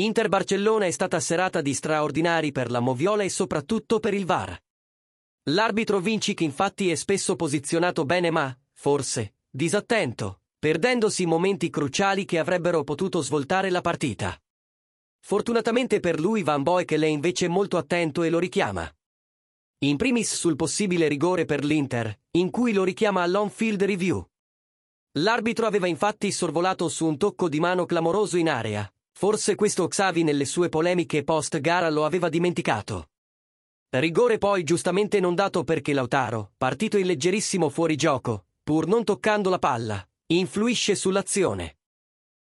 Inter Barcellona è stata serata di straordinari per la Moviola e soprattutto per il VAR. L'arbitro Vincic infatti è spesso posizionato bene ma, forse, disattento, perdendosi momenti cruciali che avrebbero potuto svoltare la partita. Fortunatamente per lui Van Boekel è invece molto attento e lo richiama. In primis sul possibile rigore per l'Inter, in cui lo richiama all'on-field review. L'arbitro aveva infatti sorvolato su un tocco di mano clamoroso in area. Forse questo Xavi nelle sue polemiche post-gara lo aveva dimenticato. Rigore poi giustamente non dato perché Lautaro, partito in leggerissimo fuorigioco, pur non toccando la palla, influisce sull'azione.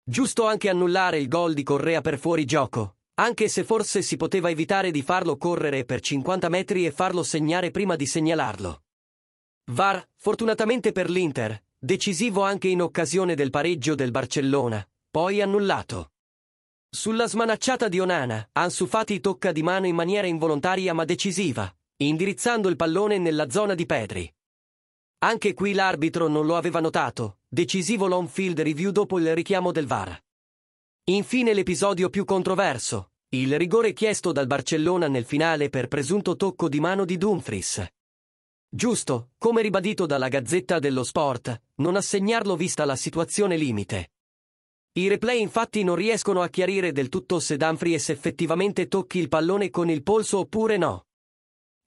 Giusto anche annullare il gol di Correa per fuorigioco, anche se forse si poteva evitare di farlo correre per 50 metri e farlo segnare prima di segnalarlo. VAR, fortunatamente per l'Inter, decisivo anche in occasione del pareggio del Barcellona, poi annullato. Sulla smanacciata di Onana, Ansu Fati tocca di mano in maniera involontaria ma decisiva, indirizzando il pallone nella zona di Pedri. Anche qui l'arbitro non lo aveva notato, decisivo l'on-field review dopo il richiamo del VAR. Infine l'episodio più controverso, il rigore chiesto dal Barcellona nel finale per presunto tocco di mano di Dumfries. Giusto, come ribadito dalla Gazzetta dello Sport, non assegnarlo vista la situazione limite. I replay infatti non riescono a chiarire del tutto se Dumfries effettivamente tocchi il pallone con il polso oppure no.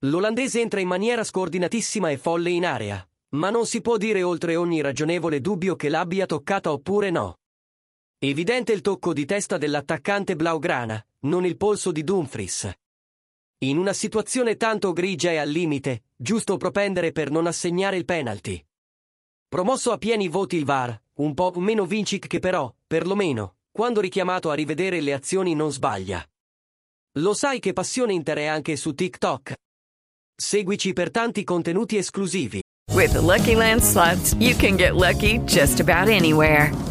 L'olandese entra in maniera scordinatissima e folle in area, ma non si può dire oltre ogni ragionevole dubbio che l'abbia toccata oppure no. Evidente il tocco di testa dell'attaccante blaugrana, non il polso di Dumfries. In una situazione tanto grigia e al limite, giusto propendere per non assegnare il penalty. Promosso a pieni voti il VAR, un po' meno Vincic che però, perlomeno, quando richiamato a rivedere le azioni non sbaglia. Lo sai che Passione Inter è anche su TikTok? Seguici per tanti contenuti esclusivi. With the Lucky Land slots, you can get lucky just about anywhere.